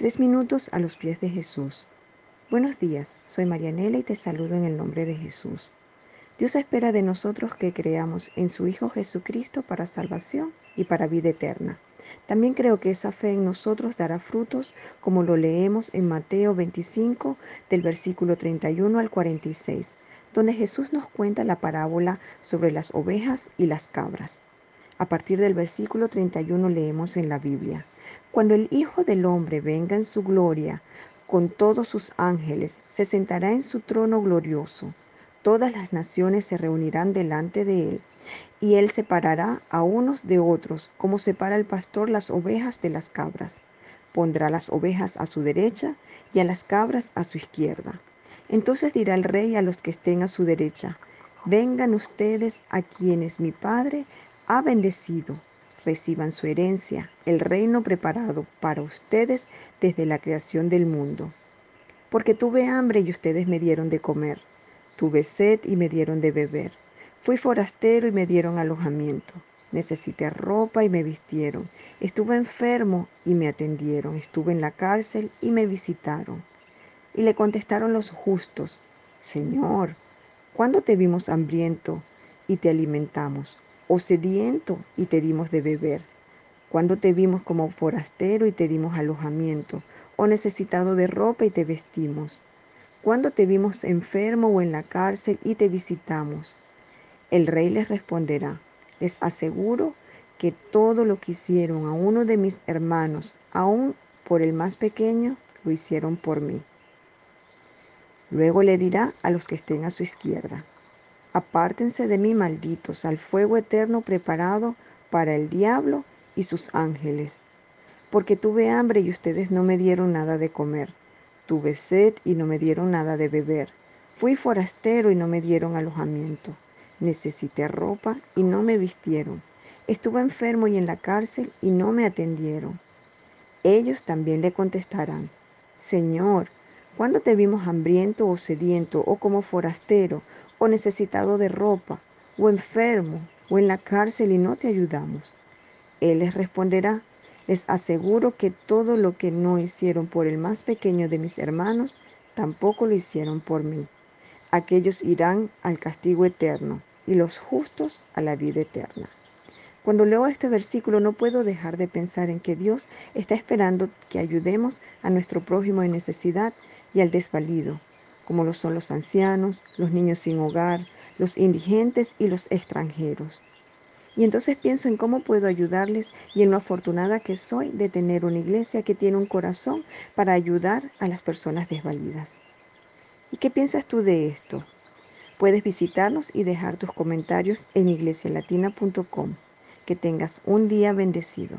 Tres minutos a los pies de Jesús. Buenos días, soy Marianela y te saludo en el nombre de Jesús. Dios espera de nosotros que creamos en su Hijo Jesucristo para salvación y para vida eterna. También creo que esa fe en nosotros dará frutos, como lo leemos en Mateo 25, del versículo 31 al 46, donde Jesús nos cuenta la parábola sobre las ovejas y las cabras. A partir del versículo 31 leemos en la Biblia, Cuando el Hijo del Hombre venga en su gloria, con todos sus ángeles, se sentará en su trono glorioso. Todas las naciones se reunirán delante de él, y él separará a unos de otros, como separa el pastor las ovejas de las cabras. Pondrá las ovejas a su derecha y a las cabras a su izquierda. Entonces dirá el rey a los que estén a su derecha, vengan ustedes a quienes mi Padre ha bendecido, reciban su herencia, el reino preparado para ustedes desde la creación del mundo. Porque tuve hambre y ustedes me dieron de comer, tuve sed y me dieron de beber, fui forastero y me dieron alojamiento, necesité ropa y me vistieron, estuve enfermo y me atendieron, estuve en la cárcel y me visitaron. Y le contestaron los justos, Señor, ¿cuándo te vimos hambriento y te alimentamos? O sediento y te dimos de beber? Cuando te vimos como forastero y te dimos alojamiento? ¿O necesitado de ropa y te vestimos? Cuando te vimos enfermo o en la cárcel y te visitamos? El rey les responderá, les aseguro que todo lo que hicieron a uno de mis hermanos, aun por el más pequeño, lo hicieron por mí. Luego le dirá a los que estén a su izquierda, Apártense de mí, malditos, al fuego eterno preparado para el diablo y sus ángeles. Porque tuve hambre y ustedes no me dieron nada de comer. Tuve sed y no me dieron nada de beber. Fui forastero y no me dieron alojamiento. Necesité ropa y no me vistieron. Estuve enfermo y en la cárcel y no me atendieron. Ellos también le contestarán, Señor, ¿cuándo te vimos hambriento o sediento o como forastero o necesitado de ropa, o enfermo, o en la cárcel y no te ayudamos? Él les responderá, les aseguro que todo lo que no hicieron por el más pequeño de mis hermanos, tampoco lo hicieron por mí. Aquellos irán al castigo eterno y los justos a la vida eterna. Cuando leo este versículo no puedo dejar de pensar en que Dios está esperando que ayudemos a nuestro prójimo en necesidad y al desvalido, como lo son los ancianos, los niños sin hogar, los indigentes y los extranjeros. Y entonces pienso en cómo puedo ayudarles y en lo afortunada que soy de tener una iglesia que tiene un corazón para ayudar a las personas desvalidas. ¿Y qué piensas tú de esto? Puedes visitarnos y dejar tus comentarios en iglesialatina.com. Que tengas un día bendecido.